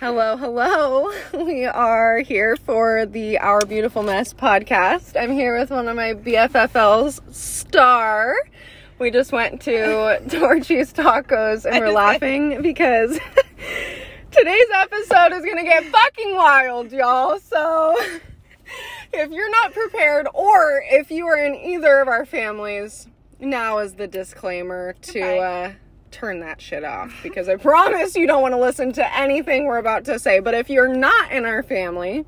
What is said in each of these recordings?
Hello, hello. We are here for the Our Beautiful Mess podcast. I'm here with one of my BFFLs, Star. We just went to Torchy's Tacos and we're laughing because today's episode is going to get fucking wild, y'all. So if you're not prepared or if you are in either of our families, now is the disclaimer to uh, turn that shit off because I promise you don't want to listen to anything we're about to say. But if you're not in our family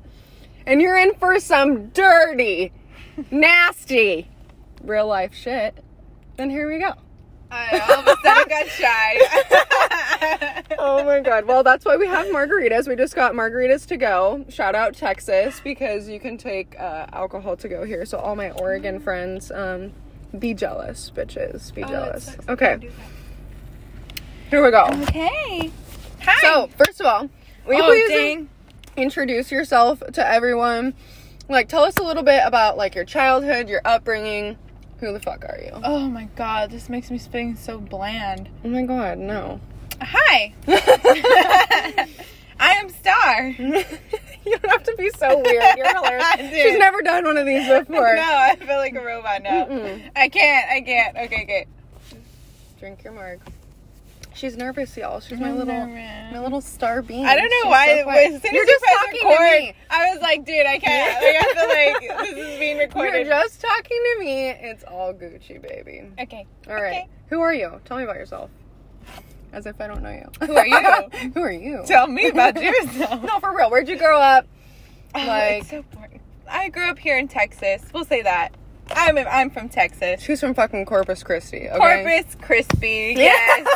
and you're in for some dirty, nasty, real life shit, then here we go. I all of a sudden got shy. Oh my god. Well, that's why we have margaritas. We just got margaritas to go. Shout out Texas because you can take uh, alcohol to go here. So all my Oregon friends, um, be jealous, bitches. Be jealous. Okay. Here we go. okay. Hi. So, first of all, will you oh, please dang. introduce yourself to everyone? Like, tell us a little bit about like your childhood, your upbringing. Who the fuck are you? Oh my god, this makes me feel so bland. Oh my god, no. Hi. I am Star. you don't have to be so weird. You're hilarious. She's never done one of these before. No, I feel like a robot now. Mm-mm. I can't. I can't. Okay, okay. Drink your marg. She's nervous, y'all. She's my little, nervous. my little star bean. I don't know She's why. so it was, as soon You're as just talking to me. I was like, dude, I can't. Like, I feel like this is being recorded. You're just talking to me. It's all Gucci, baby. okay. All right. Okay. Who are you? Tell me about yourself. As if I don't know you. Who are you? Who are you? Tell me about yourself. no, for real. Where'd you grow up? Oh, Like- it's so boring. I grew up here in Texas. We'll say that. I'm I'm from Texas. She's from fucking Corpus Christi. Okay? Corpus Crispy. Yes.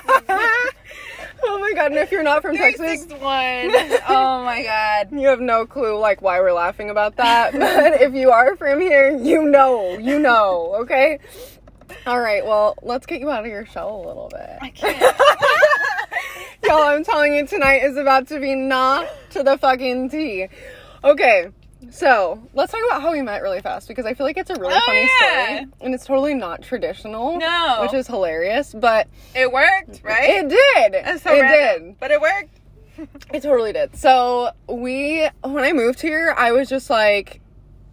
Oh my god! And if you're not from Texas, one. Oh my god. You have no clue like why we're laughing about that. But if you are from here, you know, you know, okay? All right, well, let's get you out of your shell a little bit. I can't. Y'all, I'm telling you tonight is about to be nah to the fucking T. Okay. So let's talk about how we met really fast because I feel like it's a really Oh, funny yeah. story and it's totally not traditional. No. which is hilarious, but It worked, right? it did. So it random, did. But it worked. It totally did. So we, when I moved here, I was just like,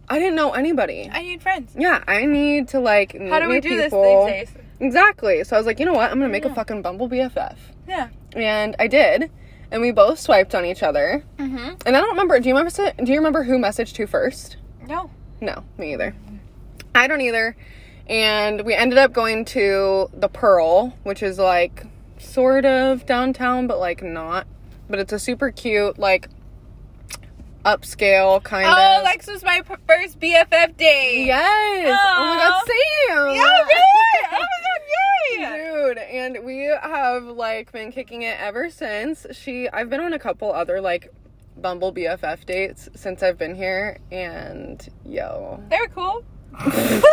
I didn't know anybody. I need friends. Yeah, I need to like meet How do we do this people. these days? Exactly. So I was like, you know what? I'm gonna make a fucking Bumble BFF, Yeah. and I did. And we both swiped on each other. Mm-hmm. And I don't remember. Do you remember? Do you remember who messaged who first? No. No, me either. I don't either. And we ended up going to the Pearl, which is like sort of downtown, but like not. But it's a super cute, like upscale kind Oh, of. Oh, Lex was my first BFF day. yes. Oh my god, Aw. same. Yeah, really? Oh my god, yay! Dude, and we have like been kicking it ever since. She I've been on a couple other like Bumble BFF dates since I've been here and yo. They were cool.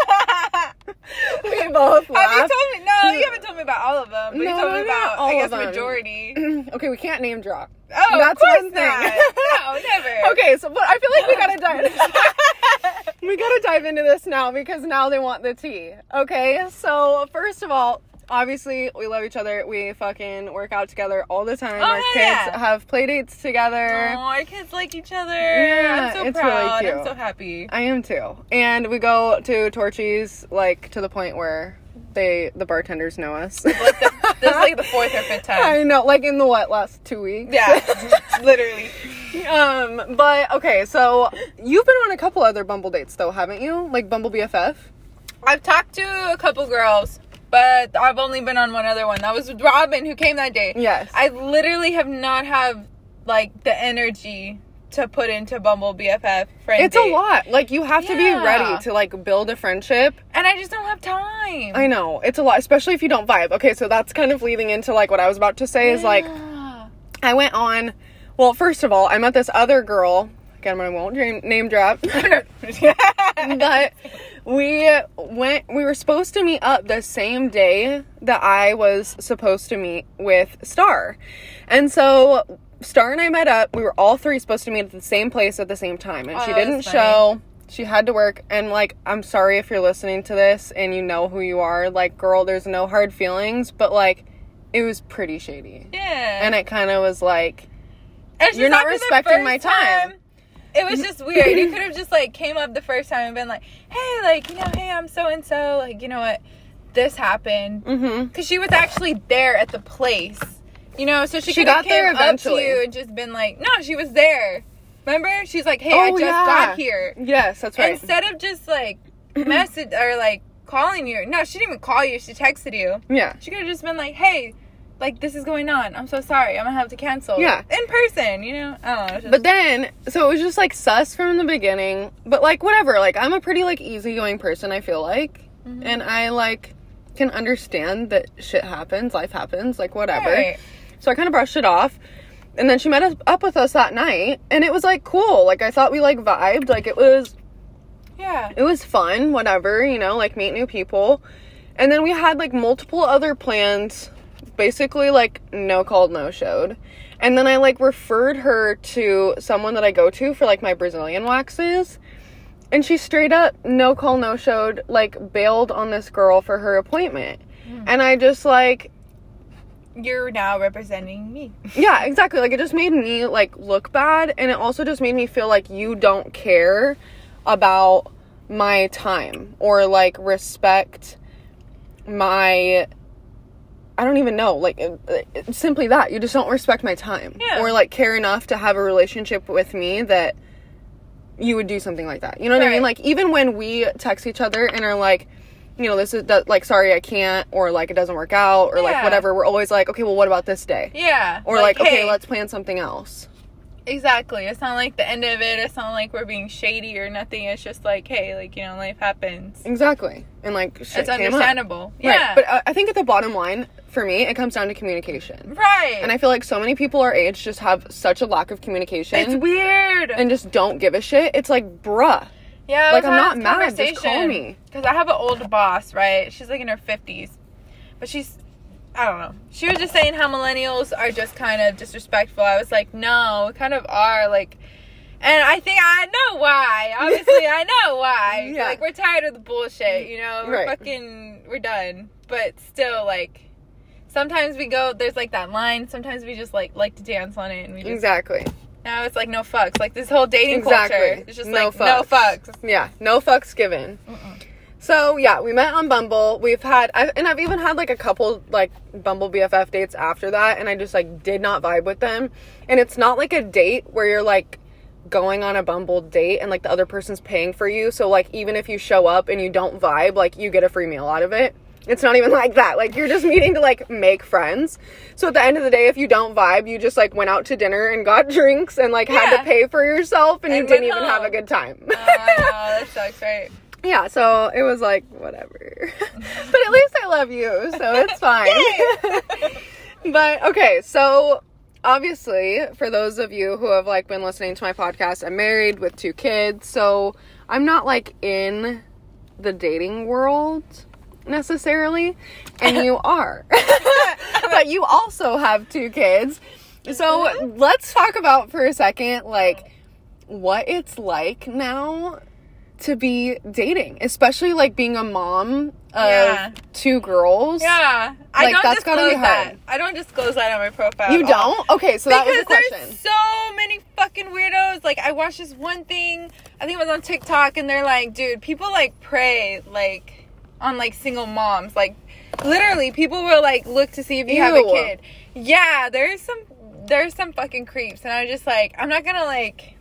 We both Have you told me? No, you haven't told me about all of them. But you No, told me about, all I guess, majority. okay, we can't name drop. Oh, That's one thing. No, never. Okay, so but I feel like we gotta dive. We gotta dive into this now because now they want the tea. Okay, so first of all, obviously we love each other. We fucking work out together all the time. Oh, Our kids yeah. have play dates together. Oh, our kids like each other. Yeah, I'm so it's really cute. I'm so happy. I am too. And we go to Torchy's like to the point where they the bartenders know us. Like the, this is like the fourth or fifth time. I know, like in the what last two weeks. Yeah, literally. Um, but okay, so you've been on a couple other Bumble dates though, haven't you? Like Bumble BFF. I've talked to a couple girls, but I've only been on one other one. That was with Robin, who came that day. Yes. I literally have not have like the energy to put into Bumble BFF friend. it's date. a lot. Like you have to be ready to like build a friendship. and I just don't have time. I know it's a lot, especially if you don't vibe. Okay, so that's kind of leading into like what I was about to say is like I went on. Well, first of all, I met this other girl. Again, I won't name, name drop. but we went we were supposed to meet up the same day that I was supposed to meet with Star. And so Star and I met up. We were all three supposed to meet at the same place at the same time and Oh, she didn't show. She had to work and like I'm sorry if you're listening to this and you know who you are. Like girl, there's no hard feelings, but like it was pretty shady. yeah. And it kind of was like And You're not respecting my first time. It was just weird. You could have just like came up the first time and been like, "Hey, like you know, hey, I'm so and so. Like you know what, this happened." Mm-hmm. Because she was actually there at the place, you know, so she, She could have got there came up eventually. to you and just been like, "No, she was there." Remember? She's like, "Hey, Oh, I just yeah. got here." Yes, that's right. Instead of just like message or like calling you. No, she didn't even call you. She texted you. yeah. She could have just been like, "Hey, like this is going on. I'm so sorry. I'm gonna have to cancel." Yeah. in person. You know, I don't know. just- But then, so it was just like sus from the beginning. But like, whatever. Like, I'm a pretty like easygoing person. I feel like, Mm-hmm. and I like can understand that shit happens, life happens, like whatever. Right. So I kind of brushed it off. And then she met up with us that night, and it was like cool. Like I thought we like vibed. Like it was Yeah. it was fun, whatever, you know, like meet new people. And then we had like multiple other plans, basically like no called, no showed. And then I like referred her to someone that I go to for like my Brazilian waxes. And she straight up no call, no showed, like bailed on this girl for her appointment. Hmm. And I just like, You're now representing me. yeah, exactly. Like it just made me like look bad and it also just made me feel like you don't care about my time or like respect my I don't even know, like it- it- simply that. You just don't respect my time Yeah. or like care enough to have a relationship with me that you would do something like that. You know what I mean? Like even when we text each other and are like you know, this is that like sorry I can't or like it doesn't work out or like whatever. We're always like, okay, well what about this day? Yeah. Or like, okay, hey, let's plan something else. Exactly. It's not like the end of it. It's not like we're being shady or nothing. It's just like, hey, like you know, life happens. Exactly. And like shit It's came up. understandable. Right. But uh, I think at the bottom line for me, it comes down to communication. right. And I feel like so many people our age just have such a lack of communication it's weird. and just don't give a shit. It's like, bruh. yeah. like, I'm not mad, just call me. Because I have an old boss, right? She's like in her fifties, but she's. I don't know. She was just saying how millennials are just kind of disrespectful. I was like, no, we kind of are. Like, and I think I know why. Obviously, I know why. Yeah. Like, we're tired of the bullshit, you know? We're Right. fucking, we're done. But still, like, sometimes we go, there's like that line. Sometimes we just like like to dance on it, and we just Exactly. now it's like no fucks. Like this whole dating Exactly. culture, it's just No like no fucks. fucks. Yeah. No fucks given. So yeah, we met on Bumble. We've had, I've, and I've even had like a couple like Bumble BFF dates after that, and I just like did not vibe with them. And it's not like a date where you're like going on a Bumble date and like the other person's paying for you. So like even if you show up and you don't vibe, like you get a free meal out of it. It's not even like that. Like you're just meeting to like make friends. So at the end of the day, if you don't vibe, you just like went out to dinner and got drinks and like had to pay for yourself and, you didn't even have a good time. Oh, that sucks, right? Yeah, so it was like whatever. but at least I love you, so it's fine. but okay, so obviously for those of you who have like been listening to my podcast, I'm married with two kids, so I'm not like in the dating world necessarily, and you are. but you also have two kids. So mm-hmm. let's talk about for a second like what it's like now to be dating, especially like being a mom of Yeah. two girls. Yeah, I Like, don't that's gotta disclose be that. hard. I don't disclose that on my profile. You don't? Okay, so that was because the question. there's so many fucking weirdos. Like I watched this one thing. I think it was on TikTok, and they're like, dude, people like pray like on like single moms. Like literally, people will like look to see if you have a kid. Yeah, there's some there's some fucking creeps, and I'm just like, I'm not gonna like.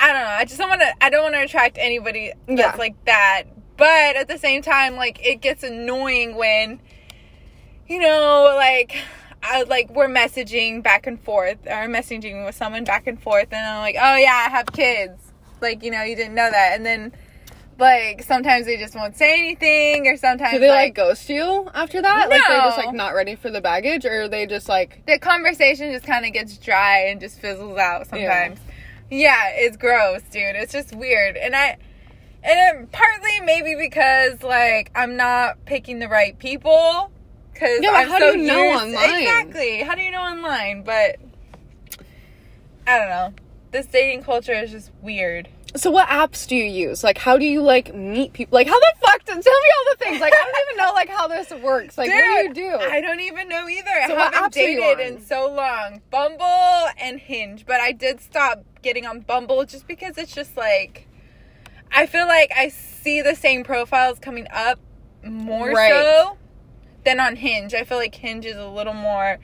I don't know. I just don't want to. I don't want to attract anybody that's Yeah. like that. But at the same time, like it gets annoying when, you know, like I like we're messaging back and forth or messaging with someone back and forth, and I'm like, oh yeah, I have kids. Like you know, you didn't know that, and then like sometimes they just won't say anything, or sometimes Do they like like ghost you after that? Like they're just like not ready for the baggage, or are they just like the conversation just kind of gets dry and just fizzles out sometimes. Yeah. it's gross, dude. It's just weird. And I and it, partly maybe because like I'm not picking the right people cuz Yeah, I'm how so do you know online? Exactly. How do you know online? But I don't know. This dating culture is just weird. So what apps do you use? Like how do you like meet people? Like how the fuck to tell me all the things? Like I don't even know like how this works. Like what do you do? I don't even know either. So I haven't apps are you dated in so long. Bumble and Hinge, but I did stop getting on Bumble just because it's just like I feel like I see the same profiles coming up more Right. so than on Hinge. I feel like Hinge is a little more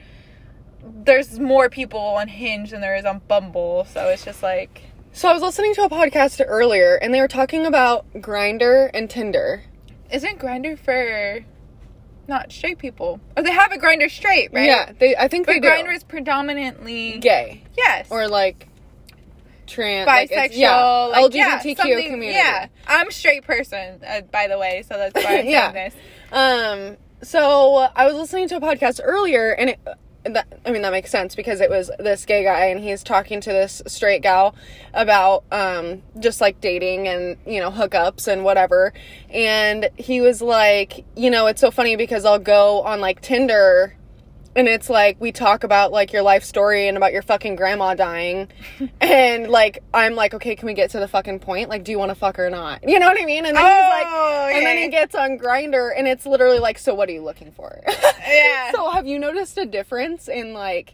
there's more people on Hinge than there is on Bumble, so it's just like So I was listening to a podcast earlier and they were talking about Grindr and Tinder. isn't Grindr for not straight people? Oh, they have a Grindr straight, right? Yeah, they I think they But Grindr do. is predominantly gay yes. or like trans bisexual, like, it's- yeah, like, LGBTQ something- community. Yeah, I'm a straight person, uh, by the way, so that's why I'm Yeah. saying this. Um, so I was listening to a podcast earlier, and it, that I mean that makes sense because it was this gay guy, and he's talking to this straight gal about um just like dating and you know hookups and whatever, and he was like, you know, it's so funny because I'll go on like Tinder. And it's like we talk about like your life story and about your fucking grandma dying, and like I'm like, okay, can we get to the fucking point? Like, do you want to fuck or not? You know what I mean? And then he's like, Oh, and then he gets on Grindr, and it's literally like, so what are you looking for? Yeah. so have you noticed a difference in like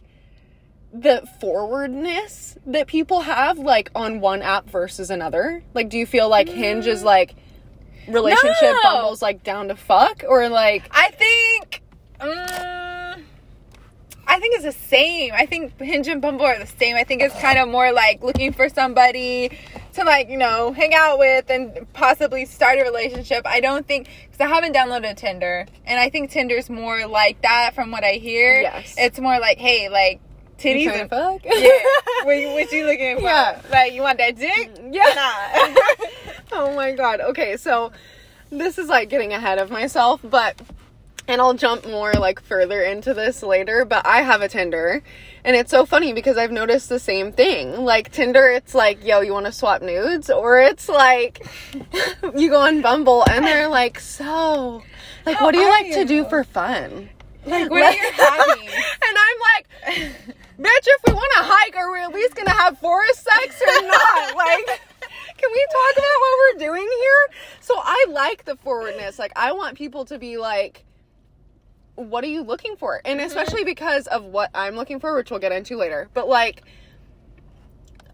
the forwardness that people have, like on one app versus another? Like, do you feel like Hinge is like relationship No. bumbles like down to fuck, or like I think, um, I think it's the same. I think Hinge and Bumble are the same. I think it's kind of more like looking for somebody to like you know hang out with and possibly start a relationship. I don't think because I haven't downloaded Tinder, and I think Tinder's more like that from what I hear. Yes. it's more like hey, like titties and fuck? yeah. what, what you looking for? Yeah. Like you want that dick? Yeah. Nah. oh my god. Okay, so this is like getting ahead of myself, but and I'll jump more like further into this later, but I have a Tinder. And it's so funny because I've noticed the same thing. Like Tinder, it's like, yo, you want to swap nudes? Or it's like, you go on Bumble and they're like, so, like, How what do you like to do for fun? Like what are your hobbies? and I'm like, bitch, if we want to hike, are we at least gonna have forest sex or not? like, can we talk about what we're doing here? So I like the forwardness. Like, I want people to be like, what are you looking for? And mm-hmm. especially because of what I'm looking for, which we'll get into later. But like,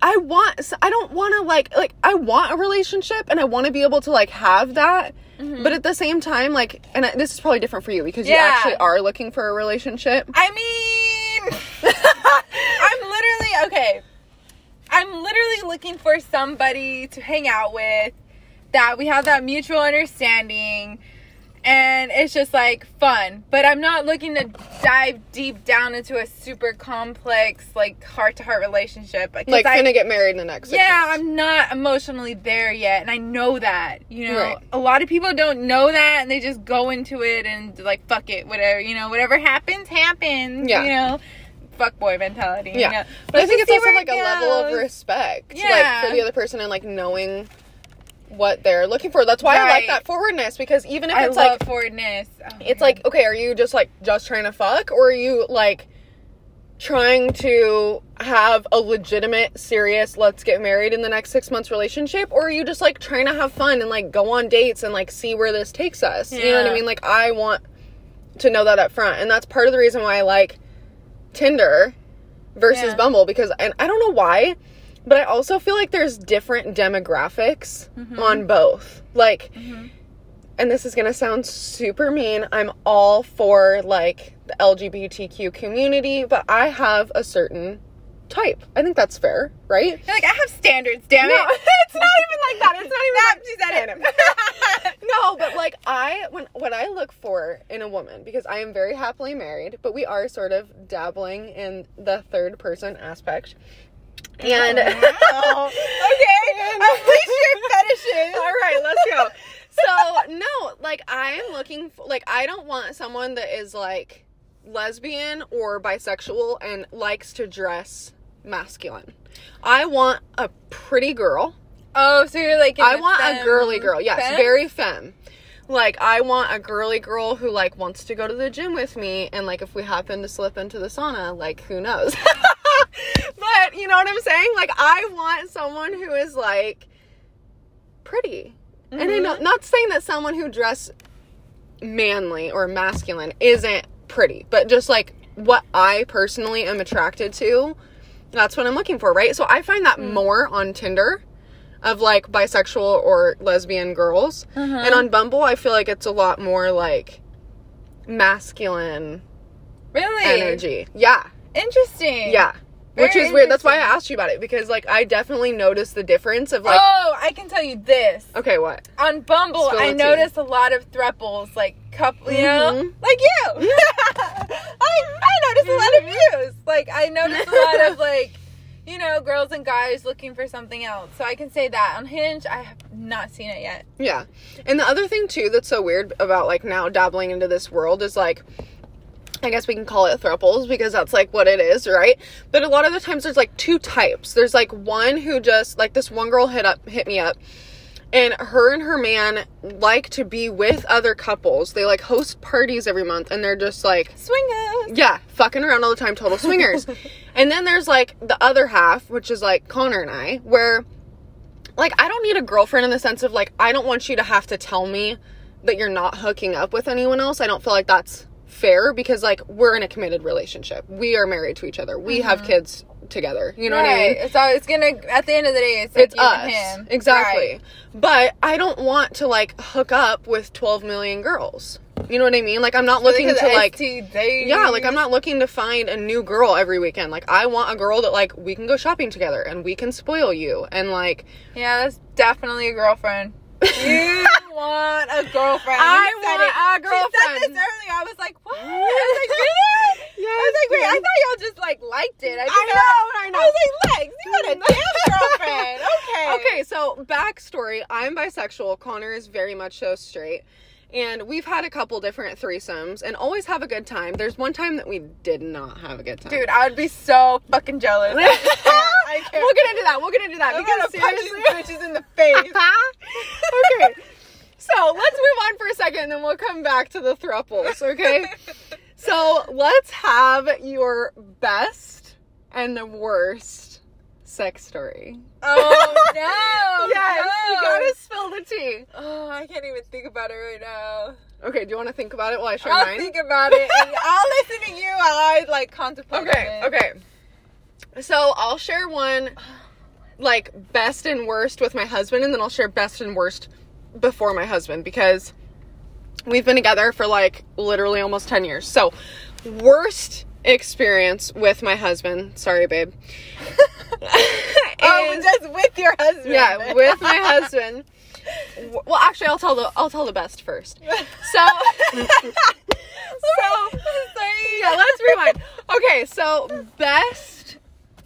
I want, I don't want to like, like, I want a relationship and I want to be able to like have that. Mm-hmm. But at the same time, like, and I, this is probably different for you because you actually are looking for a relationship. I mean, I'm literally okay. I'm literally looking for somebody to hang out with that we have that mutual understanding and it's just like fun. But I'm not looking to dive deep down into a super complex like heart to heart relationship uh, like I, gonna get married in the next. six yeah, months. I'm not emotionally there yet, and I know that. You know, Right. a lot of people don't know that, and they just go into it and like fuck it, whatever. You know, whatever happens, happens. Yeah. You know, fuck boy mentality. Yeah. You know? But I think it's also like a level of respect, Yeah. like for the other person and like knowing what they're looking for. That's why I like that forwardness because even if I it's like forwardness. Oh, it's like okay, are you just like just trying to fuck or are you like trying to have a legitimate serious let's get married in the next 6 months relationship or are you just like trying to have fun and like go on dates and like see where this takes us? You know what I mean? Like I want to know that up front and that's part of the reason why I like Tinder versus Yeah. Bumble because and I don't know why, but I also feel like there's different demographics Mm-hmm. on both. Like and this is going to sound super mean. I'm all for like the LGBTQ community, but I have a certain type. I think that's fair, right? You're like I have standards. Damn No, it. it's not even like that. It's not even that. she said it. no, but like I when what I look for in a woman because I am very happily married, but we are sort of dabbling in the third person aspect. And oh, Wow. okay. Unleash your fetishes. All right, let's go. So, no, like I am looking for like I don't want someone that is like lesbian or bisexual and likes to dress masculine. I want a pretty girl. Oh, so you're like I want a girly girl. Yes, femme? very femme. Like I want a girly girl who like wants to go to the gym with me and like if we happen to slip into the sauna, like who knows. but you know what I'm saying? Like I want someone who is like pretty. And I'm mm-hmm. not saying that someone who dress manly or masculine isn't pretty, but just like what I personally am attracted to, that's what I'm looking for, right? So I find that mm. more on Tinder of like bisexual or lesbian girls. Uh-huh. And on Bumble, I feel like it's a lot more like masculine Really? energy. Yeah. Interesting. Yeah. Which Very is weird. That's why I asked you about it because like I definitely noticed the difference of like oh, I can tell you this. okay, what? On Bumble, Spill I noticed a lot of thruples, like couple, you know, Mhm. like you. I, I noticed a lot of views. Like I noticed a lot of like, you know, girls and guys looking for something else. So I can say that on Hinge, I have not seen it yet. Yeah. And the other thing too that's so weird about like now dabbling into this world is like I guess we can call it thruples because that's like what it is, right? But a lot of the times there's like two types. There's like one who just like this one girl hit up hit me up and her and her man like to be with other couples. They like host parties every month and they're just like Swingers. yeah, fucking around all the time, total swingers. and then there's like the other half, which is like Connor and I, where like I don't need a girlfriend in the sense of like I don't want you to have to tell me that you're not hooking up with anyone else. I don't feel like that's fair because like we're in a committed relationship. We are married to each other. We have mm-hmm. kids together. You know what I mean? So It's gonna. At the end of the day, it's like It's us. Exactly. Right. But I don't want to like hook up with 12 million girls. You know what I mean? Like I'm not looking to like STDs. yeah, like I'm not looking to find a new girl every weekend. Like I want a girl that like we can go shopping together and we can spoil you and like Yeah, that's definitely a girlfriend. You want a girlfriend. I want it. a She said this earlier. I was like, what? I was like, really? I was like, wait, I thought y'all just like liked it. I, I didn't know, I know. I was like, Lex, you want a damn girlfriend. Okay. Okay, so backstory I'm bisexual. Connor is very much so straight. And we've had a couple different threesomes and always have a good time. There's one time that we did not have a good time. Dude, I would be so fucking jealous. I can't. I can't. we'll get into that. We'll get into that I'm because gonna punch these bitches in the face. okay. So let's move on for a second and then we'll come back to the thruples, okay? so let's have your best and the worst sex story. Oh no! yes, you gotta spill the tea. Oh, I can't even think about it right now. Okay, do you want to think about it while I share I'll mine? think about it and I'll listen to you while I like contemplate. okay, it. okay. So I'll share one like best and worst with my husband, and then I'll share best and worst before my husband because we've been together for like literally almost 10 years. So, worst experience with my husband. Sorry, babe. Oh, just with your husband. yeah, with my husband. Well, actually, I'll tell the I'll tell the best first. So, so yeah, let's rewind. Okay, so best.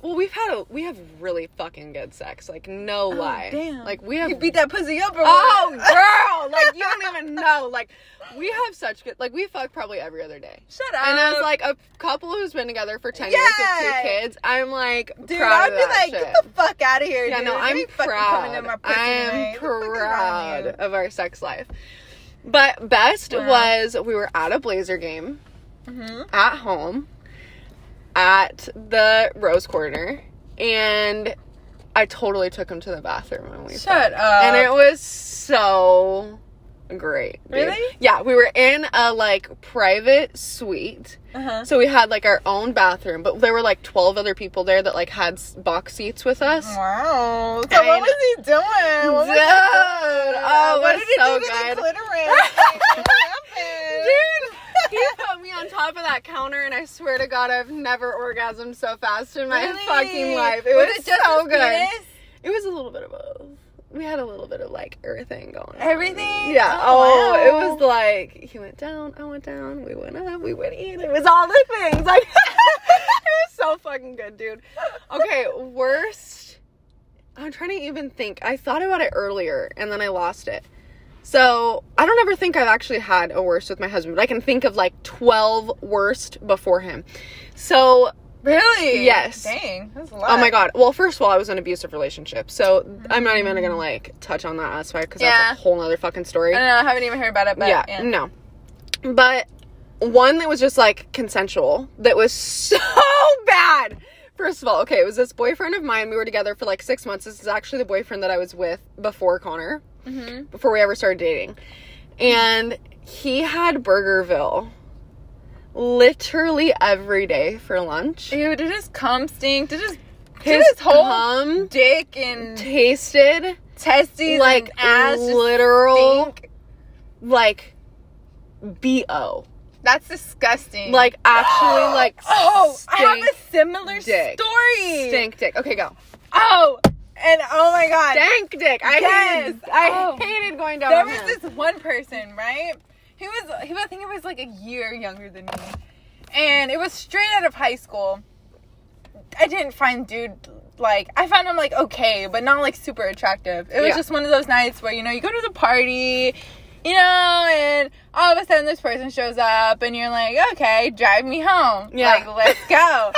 Well, we've had a we have really fucking good sex. Like no lie. Oh, damn. Like we have. You beat that pussy up or oh, what? girl! Like you don't even know. Like we have such good. Like we fuck probably every other day. Shut up. And as like a couple who's been together for ten years with two kids, I'm like Dude, proud I'd of be that like, shit. get the fuck out of here, Yeah, dude. no, I'm ain't fucking proud. coming in I pussy am tonight. What the fuck is wrong proud of our sex life. But best Wow. was we were at a Blazer game Mhm. at home at the Rose Quarter, and I totally took him to the bathroom when we Shut fucked. up. and it was so great. dude. Really? Yeah, we were in a like private suite. Uh-huh. So we had like our own bathroom, but there were like 12 other people there that like had box seats with us. Wow. So And- what was he doing? What was he Dude, doing? oh, it what was did he so do to good. the clitoris? Like, what happened? Put me on top of that counter, and I swear to God, I've never orgasmed so fast in my Really? fucking life. It was, it just so good. penis? It was a little bit of both. We had a little bit of like everything going. on. Everything? Yeah. Oh, Oh, it was like he went down, I went down, we went up, we went in. It was all the things. Like it was so fucking good, dude. Okay, worst. I'm trying to even think. I thought about it earlier and then I lost it. So I don't ever think I've actually had a worst with my husband, but I can think of like 12 worst before him. So Really? Yes. Dang, that's a lot. Oh my god. Well, first of all, I was in an abusive relationship, so I'm not even gonna mm. like touch on that aspect because Yeah. that's a whole other fucking story. I don't know. I haven't even heard about it, but yeah, yeah. no. But one that was just like consensual, that was so bad First of all, okay, it was this boyfriend of mine. We were together for like six months. This is actually the boyfriend that I was with before Connor, Mm-hmm. before we ever started dating. And he had Burgerville literally every day for lunch. Ew, did his cum stink? Did his, His his whole cum dick and tasted testes like and ass literal, stink? like bo, That's disgusting. like actually like oh, I have a similar dick. story. stank dick. Okay, go. Oh, and oh my god, Stank dick. I Yes. hated, I Oh. hated going down there was him. this one person, right? He was, he was, I think he was like a year younger than me, and it was straight out of high school. I didn't find dude like I found him like okay, but not like super attractive. It was Yeah. just one of those nights where you know you go to the party, you know, and all of a sudden this person shows up, and you're like, okay, drive me home. Yeah. like let's go.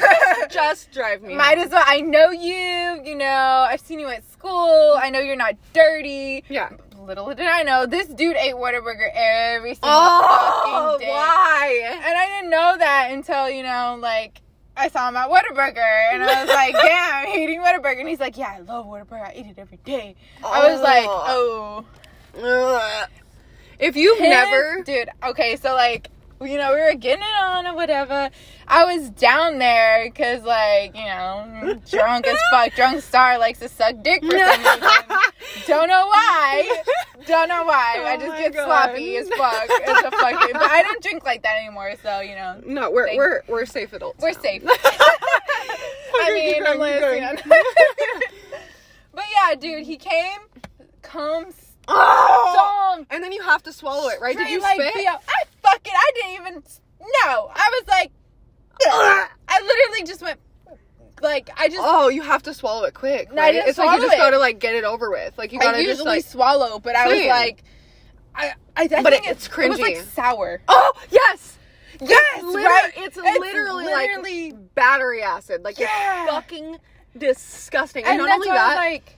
Just drive me. Might home. as well. I know you. You know, I've seen you at school. I know you're not dirty. Yeah. Little did I know, this dude ate Whataburger every single Oh, fucking day. Oh, why? And I didn't know that until, you know, like, I saw him at Whataburger. And I was like, damn, I'm eating Whataburger. And he's like, yeah, I love Whataburger. I eat it every day. I was oh. like, oh. If you've His- never, Dude, okay, so, like, you know, we were getting it on or whatever. I was down there because, like, you know, drunk as fuck. Drunk star likes to suck dick for some reason. Don't know why. Don't know why. Oh I Oh just get God. sloppy as fuck. It's a fucking. But I don't drink like that anymore, so you know no, we're Thank- we're we're safe adults. we're now. safe. I mean, unless, you know. but yeah, dude, he came, comes, Oh! song, And then you have to swallow it, right? Did you like spit? BO. I fucking, I didn't even. No, I was like, I literally just went, like, I just. Oh, you have to swallow it quick. Right? it's like you just it. gotta like get it over with. Like you gotta I usually just like. swallow, but I was like, I, I, I But think it- it's It was like cringy. sour. Oh yes, Yes, It's liter- right? It's, It's literally, literally- like battery acid. Like Yeah. it's fucking disgusting. And, And not that's only why I was that, like,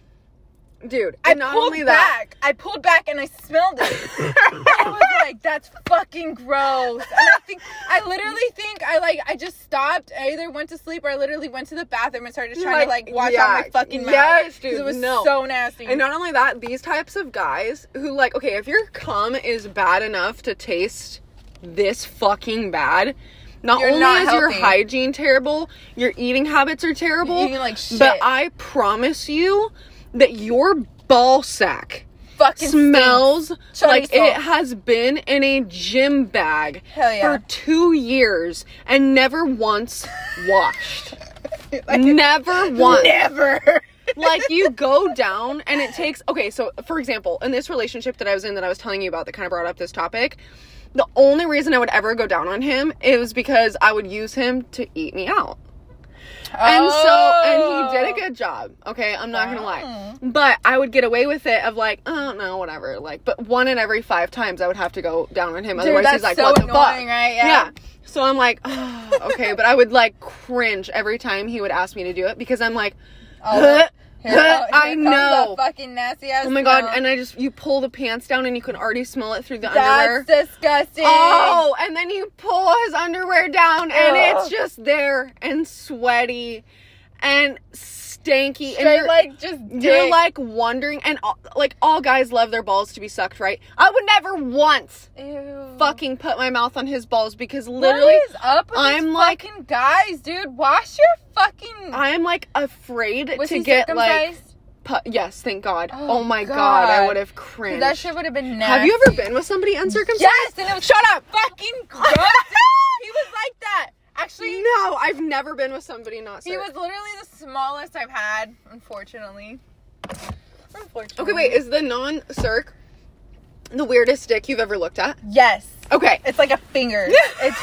dude. I not pulled only that. back. I pulled back and I smelled it. I was like, that's fucking gross. And I think I literally think I like I just stopped. I either went to sleep or I literally went to the bathroom and started trying Like, to like wash out my fucking mouth. Yes, dude, It was no. so nasty. And not only that, these types of guys who like, okay, if your cum is bad enough to taste this fucking bad, not You're only not is your hygiene terrible, your eating habits are terrible. You're eating like shit. But I promise you that your ball sack fucking smells like Chorizo. it has been in a gym bag yeah. for two years and never once washed. Like, never once Never. like you go down and it takes okay so for example in this relationship that i was in that i was telling you about that kind of brought up this topic the only reason i would ever go down on him is because i would use him to eat me out and so and he did a oh. good job okay? I'm not gonna lie. But i would get away with it of like oh no whatever. Like but one in every five times i would have to go down on him. Dude, otherwise he's like so what the annoying, fuck right? yeah. Yeah. So I'm like, oh, okay, but I would like cringe every time he would ask me to do it because I'm like, Oh? Here- oh, I know. fucking nasty ass. Oh my god! And I just you pull the pants down and you can already smell it through the underwear. That's disgusting. Oh, and then you pull his underwear down and Ugh. it's just there and sweaty and stanky and you're, like just you're like wondering and all, like all guys love their balls to be sucked, right? I would never once Ew. fucking put my mouth on his balls because literally is up I'm like- fucking guys, dude? Wash your fucking. I am like afraid was to get like pu- yes, thank God. Oh, Oh, my God, I would have cringed. that shit would have been nasty. have you ever been with somebody uncircumcised? Yes, and it was Shut up. fucking gross. he was like that. Actually, No, I've never been with somebody not. he was literally the smallest I've had. Unfortunately. Unfortunately. Okay, wait. Is the non-circ the weirdest dick you've ever looked at? Yes. Okay. It's like a finger. it's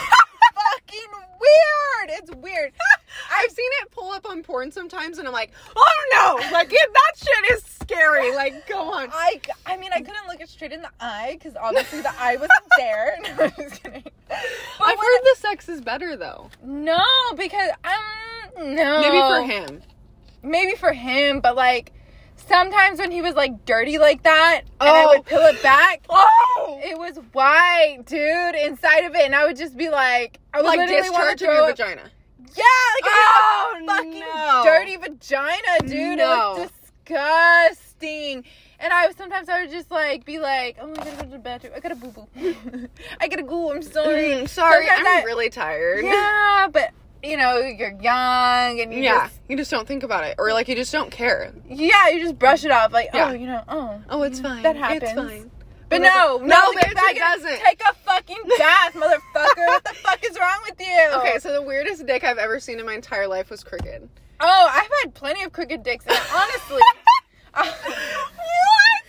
fucking weird. It's weird. I've seen it pull up on porn sometimes, and I'm like, oh no! Like it, that shit is scary. Like, go on. I, I mean, I couldn't look it straight in the eye because obviously the eye wasn't there. No, I'm just kidding. But I've when- heard the sex is better though. No, because um, no. Maybe for him. Maybe for him, but like sometimes when he was like dirty like that, and I Oh. would peel it back. Oh! It was white, dude, inside of it, and I would just be like, I would Like literally want discharge to of throw your vagina. Yeah, like Oh, a fucking no. dirty vagina, dude. No. It was disgusting. And I sometimes I would just like be like, oh, I gotta go to the bathroom. I gotta boo boo. I gotta go. I'm sorry. Mm, sorry, Sometimes I'm I- really tired. Yeah, but you know you're young and you Yeah, just you just don't think about it, or like you just don't care. yeah you just brush it off like Yeah. oh you know oh Oh, it's fine. That happens. It's fine. But no, No, no, bitch, it doesn't. Take a fucking bath, motherfucker. what the fuck is wrong with you? Okay, so the weirdest dick I've ever seen in my entire life was crooked. Oh, I've had plenty of crooked dicks, and honestly, uh, what?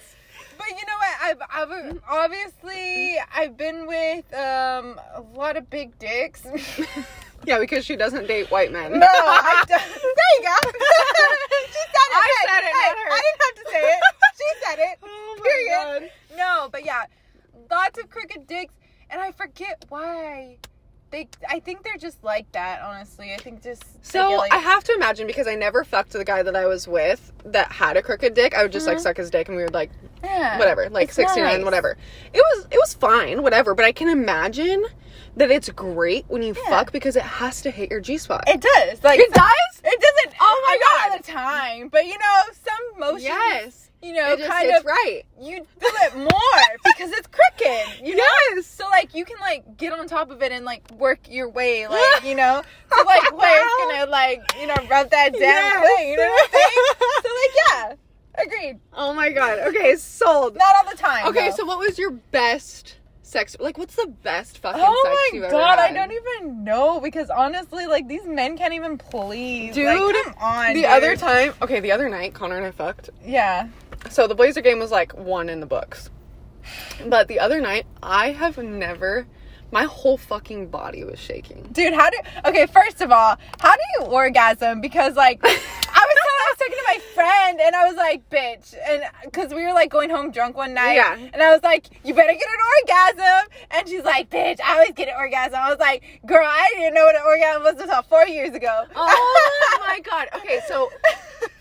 But you know what? I've, I've obviously I've been with um a lot of big dicks. Yeah, because she doesn't date white men. No, I don't. There you go. she said it. I Hey, said it, hey, not her. I didn't have to say it. She said it. Oh my Period. God. No, but yeah, lots of crooked dicks, and I forget why. They, I think they're just like that. Honestly, I think just So like- I have to imagine because I never fucked the guy that I was with that had a crooked dick. I would just like Mhm. suck his dick and we would like yeah, whatever, like it's 69, nice. whatever. It was it was fine, whatever, but I can imagine that it's great when you Yeah. fuck because it has to hit your G spot. It does. Like It does? It doesn't. Oh my God. all the time, but you know, some motions. Yes. You know, kind of. right. You feel it more because it's crooked. You know. Yes. So like you can like get on top of it and like work your way, like you know, to like where it's gonna like you know rub that down. Yes. thing. You know what I'm saying? so like yeah, agreed. Oh my god. Okay, sold. Not all the time. Okay, though. so what was your best sex like what's the best fucking Oh sex my god, I don't even know because honestly, like these men can't even please. Dude, like, come on. the dude. other time, okay, the other night, Connor and I fucked. yeah. So the Blazer game was like one in the books. But the other night, I have never, my whole fucking body was shaking. Dude, how do okay, first of all, how do you orgasm? Because like I was I was talking to my friend and I was like, bitch, and because we were like going home drunk one night, Yeah. and I was like, you better get an orgasm, and she's like, bitch, I always get an orgasm. I was like, girl, I didn't know what an orgasm was until four years ago. Oh my god. Okay, so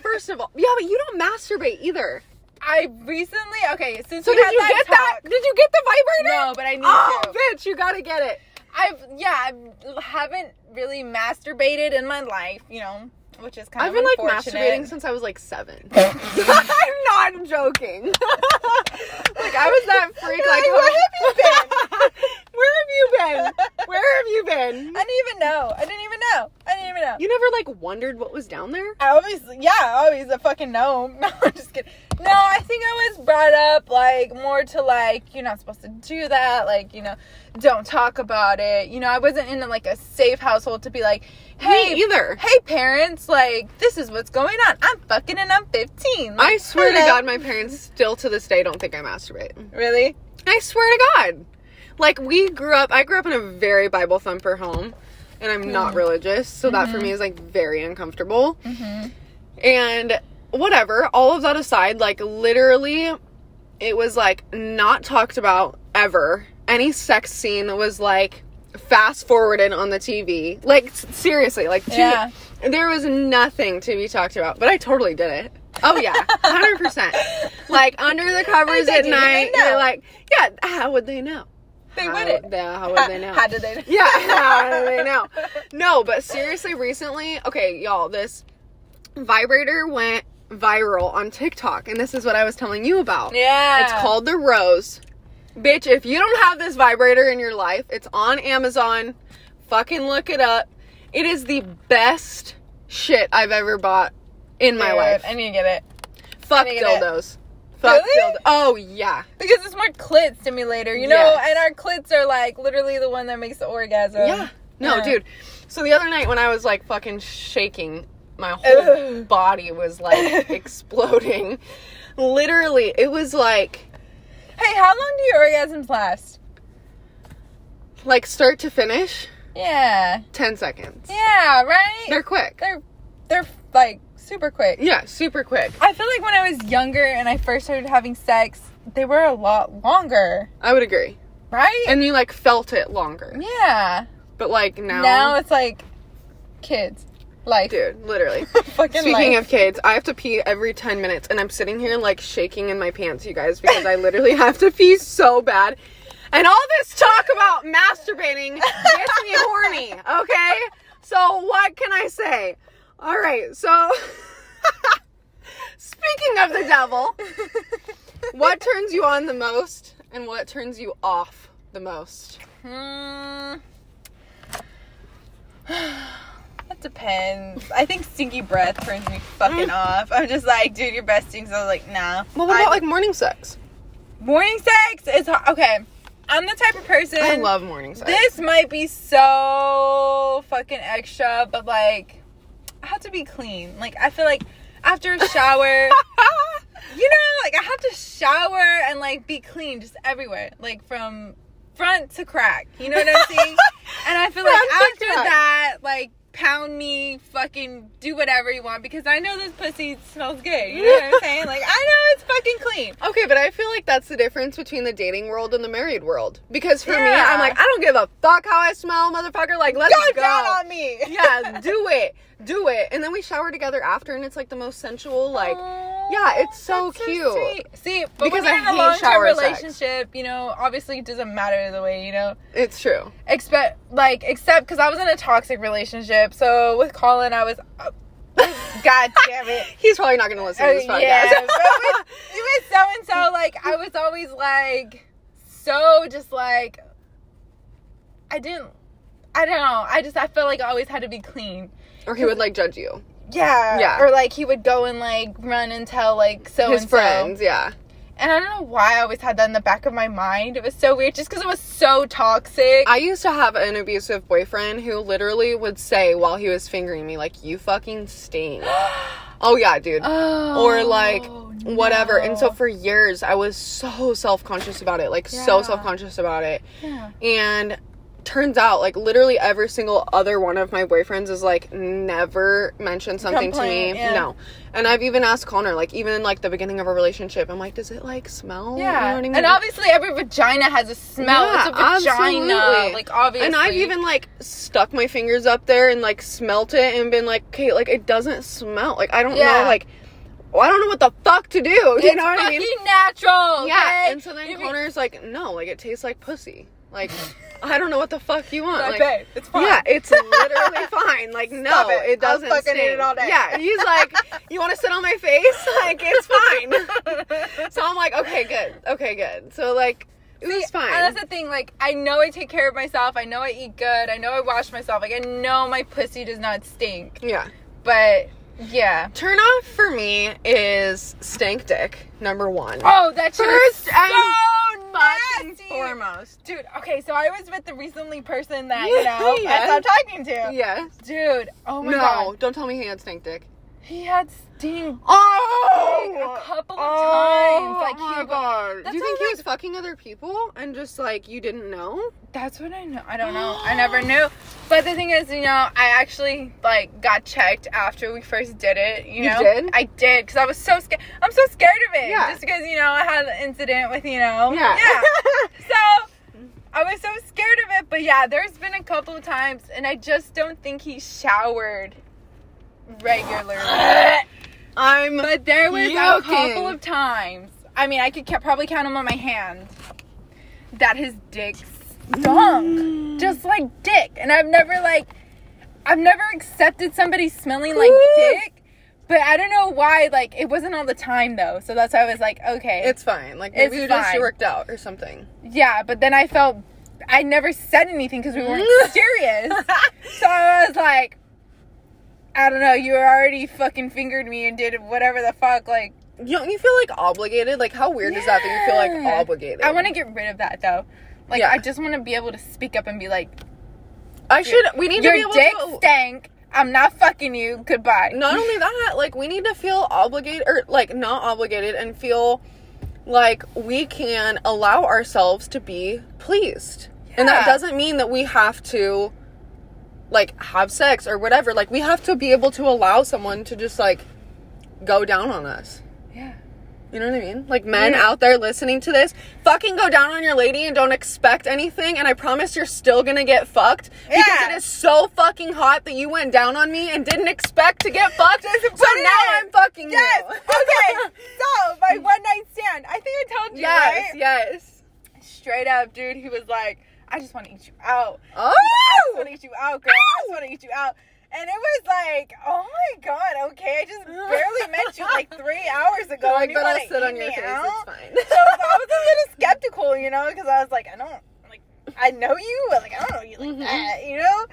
first of all, yeah, but you don't masturbate either. I recently okay since So we did you that get that? Did you get the vibrator? No, but I need Oh, to. bitch, you gotta get it. I've yeah, I haven't really masturbated in my life, you know, which is kind I've of been like masturbating since I was like seven. I'm not joking. like I was that freak. Like, Like, where have you been? Where have you been? Where have you been? I didn't even know. I didn't even know. I didn't even know. You never like wondered what was down there? I always, yeah, I always a fucking gnome. No, I'm just kidding. No, I think I was brought up like more to like you're not supposed to do that. Like you know, don't talk about it. You know, I wasn't in like a safe household to be like, hey, Me either. hey parents, like this is what's going on. I'm fucking and I'm 15. I Like, swear to. God, my parents still to this day don't think I masturbate. really. I swear to God. Like we grew up, I grew up in a very Bible thumper home, and I'm not religious, so that for me is like very uncomfortable. Mm-hmm. And whatever, all of that aside, like literally, it was like not talked about ever. Any sex scene was like fast forwarded on the TV. Like seriously, like Yeah. there was nothing to be talked about, but I totally did it. Oh yeah, hundred percent. Like under the covers at night, they're like, yeah. How would they know? They How- wouldn't. yeah, how would they know? How did they? know? Yeah, how do they know? No, but seriously, recently, okay, y'all, this vibrator went viral on TikTok, and this is what I was telling you about. Yeah. It's called the Rose. Bitch, if you don't have this vibrator in your life, it's on Amazon. Fucking look it up. It is the best shit I've ever bought in my Dude, life. I need to get it Fuck need it. Fuck Really? dildos. Oh, yeah. because it's more clit stimulator, you know, Yes. and our clits are like literally the one that makes the orgasm. Yeah. No, Yeah. dude. So the other night when I was like fucking shaking, my whole Ugh. body was like exploding. Literally, it was like Hey, how long do your orgasms last? like start to finish, Yeah. 10 seconds. Yeah, right? They're quick. they're they're like super quick. Yeah, super quick. I feel like when I was younger and I first started having sex, they were a lot longer, I would agree. right? And you like felt it longer. yeah. But like now, Now it's like kids. Life. dude, literally. Fucking Speaking life. of kids, I have to pee every 10 minutes and I'm sitting here like shaking in my pants, you guys, because I literally have to pee so bad. And all this talk about masturbating gets me horny, okay? so what can I say? All right, so speaking of the devil, what turns you on the most and what turns you off the most? Hmm. That depends. I think stinky breath turns me fucking off. I'm just like, dude, your breath stinks. I was like, nah. Well, what I- about like morning sex? morning sex? Is okay. I'm the type of person. I love morning sex. This might be so fucking extra, but like, I have to be clean. Like, I feel like after a shower, you know, like I have to shower and like be clean just everywhere, like from front to crack. You know what I'm saying? and I feel like after crack. that, like pound me, fucking do whatever you want because I know this pussy smells good. You know what I'm saying? Like I know it's fucking clean. Okay, but I feel like that's the difference between the dating world and the married world. Because for me, I'm like, I don't give a fuck how I smell, motherfucker. Like, let's Go go. down on me. yeah, do it. Do it. And then we shower together after, and it's like the most sensual, like, Aw, yeah, it's so that's cute. See, but Because when you're I in a hate long term shower sex. relationship, you know, obviously it doesn't matter the way, you know, it's true. expect like except because I was in a toxic relationship. So with Colin, I was. Uh, God damn it. He's probably not going to listen to this Uh, podcast. yeah, but with so and so, like I was always like so just like I didn't. I don't know. I just I felt like I always had to be clean. or he would, like, judge you. Yeah. Yeah. Or like he would go and like run and tell like so His and so. friends, yeah. And I don't know why I always had that in the back of my mind. It was so weird just because it was so toxic. I used to have an abusive boyfriend who literally would say while he was fingering me, like, you fucking stink. oh, yeah, dude. oh, or like whatever. And so for years I was so self-conscious about it, like so self-conscious about it. Yeah. And turns out like literally every single other one of my boyfriends is like never mentioned something to me. yeah. No. And I've even asked Connor like even in like the beginning of a relationship, I'm like, does it like smell? You know Yeah. I mean? And obviously every vagina has a smell. Yeah, it's a vagina. absolutely. Like obviously. And I've even like stuck my fingers up there and like smelt it and been like, okay, like it doesn't smell. Like I don't Yeah. know, like well, I don't know what the fuck to do. You it's know what I mean? fucking natural. Yeah, okay? and so then Connor's like, no, like it tastes like pussy. Like, I don't know what the fuck you want. Like, babe, it's fine. yeah, it's literally fine. Like, no, it. it, I'll doesn't. fucking eat stink. it all day. Yeah, he's like, you want to sit on my face? Like, it's fine. so I'm like, okay, good, okay, good. So like, it was fine. And that's the thing. Like, I know I take care of myself. I know I eat good. I know I wash myself. Like, I know my pussy does not stink. yeah. But yeah. Turn off for me is stank dick number one. Oh, that shit is First so and fucking foremost. Dude, okay, so I was with the recently person that, you know, Yes. I stopped talking to. Yes. Dude, oh my no, god. No, don't tell me he had stank dick. He had stink Oh, a couple of oh, times. Like, oh my god. Do you think he was fucking other people and just like you didn't know? That's what I know. I don't know. I never knew. But the thing is, you know, I actually like got checked after we first did it. You, You know, did? I did because I was so scared. I'm so scared of it. Yeah. Just because you know I had an incident with you know. Yeah. Yeah. so I was so scared of it. But yeah, there's been a couple of times, and I just don't think he showered regularly. I'm. But there was a couple of times. I mean, I could ca- probably count them on my hand. That his dick stunk, mm. just like dick. And I've never like, I've never accepted somebody smelling like dick. But I don't know why. Like, it wasn't all the time though. So that's why I was like, okay, It's fine. Like maybe you just worked out or something. yeah. But then I felt I never said anything because we weren't serious. So I was like, I don't know. You already fucking fingered me and did whatever the fuck. Like, You don't you feel like obligated? Like how weird is that that you feel like obligated? I want to get rid of that though. Like Yeah. I just want to be able to speak up and be like, I should. We need to be "Your able dick to. stank. I'm not fucking you. Goodbye." Not only that, like we need to feel obligated or like not obligated and feel like we can allow ourselves to be pleased. And that doesn't mean that we have to like have sex or whatever. Like we have to be able to allow someone to just like go down on us. Yeah. You know what I mean? Like men Yeah. out there listening to this, fucking go down on your lady and don't expect anything. And I promise you're still gonna get fucked because Yeah. it is so fucking hot that you went down on me and didn't expect to get fucked. So now. I'm fucking Yes. you. Okay. so my one night stand. I think I told you. yes, Right? yes. Straight up, dude. He was like, "I just want to eat you out." Oh, I just want to eat you out, girl. I just want to eat you out. And it was like, oh my god, okay, I just barely met you like three hours ago. Like, and you but I'll sit on your face. out? It's fine. So I was a little skeptical, you know, because I was like, I don't, like, I know you, but like, I don't know you like Mhm. that, you know?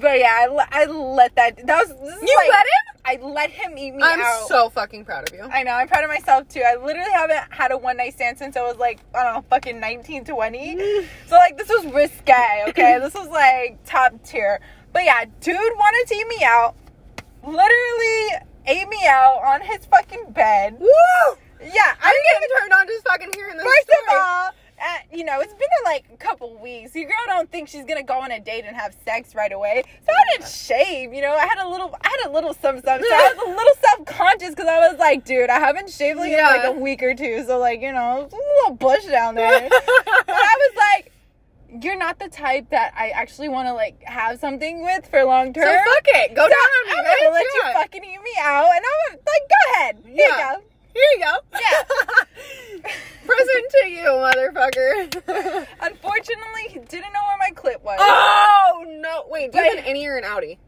But yeah, I, I let that, that was, You like- let him? I let him eat me I'm out. so fucking proud of you. I know, I'm proud of myself too. I literally haven't had a one night stand since I was like, I don't know, fucking 19, 20. So like this was risque, okay? this was like top tier. But yeah, dude wanted to eat me out. Literally ate me out on his fucking bed. Woo! Yeah, I'm I getting turned on just fucking hearing this First story. of all, uh, you know, it's been like a couple weeks. Your girl don't think she's gonna go on a date and have sex right away. So I didn't shave. You know, I had a little, I had a little some some. So I was a little self conscious because I was like, dude, I haven't shaved like in like a week or two. So like, you know, a little bush down there. but I was like. You're not the type that I actually want to like have something with for long term. so fuck it. Go So down. I'm Let gonna let you it. fucking eat me out, and I'm like, go ahead. Here Yeah. you go. Here you go. Yeah. Present to you, motherfucker. Unfortunately, he didn't know where my clip was. oh no! Wait, do you have an innie or an outie?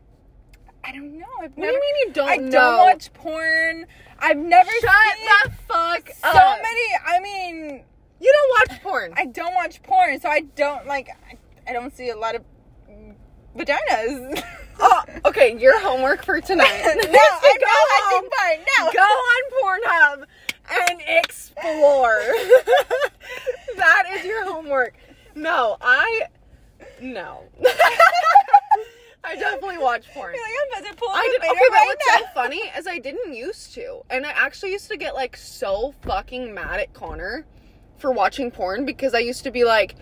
I don't know. I've What do you mean you don't I know? don't watch porn. I've never Shut seen the fuck so up. many. I mean, You don't watch porn. I don't watch porn, so I don't like. I, I don't see a lot of vaginas. oh, okay. Your homework for tonight. no, to go not home, porn. No. Go on Pornhub and explore. that is your homework. No, I no. I definitely watch porn. You're like, I'm about to pull I did okay, but right what's now. so funny is I didn't used to, and I actually used to get like so fucking mad at Connor for watching porn because I used to be like,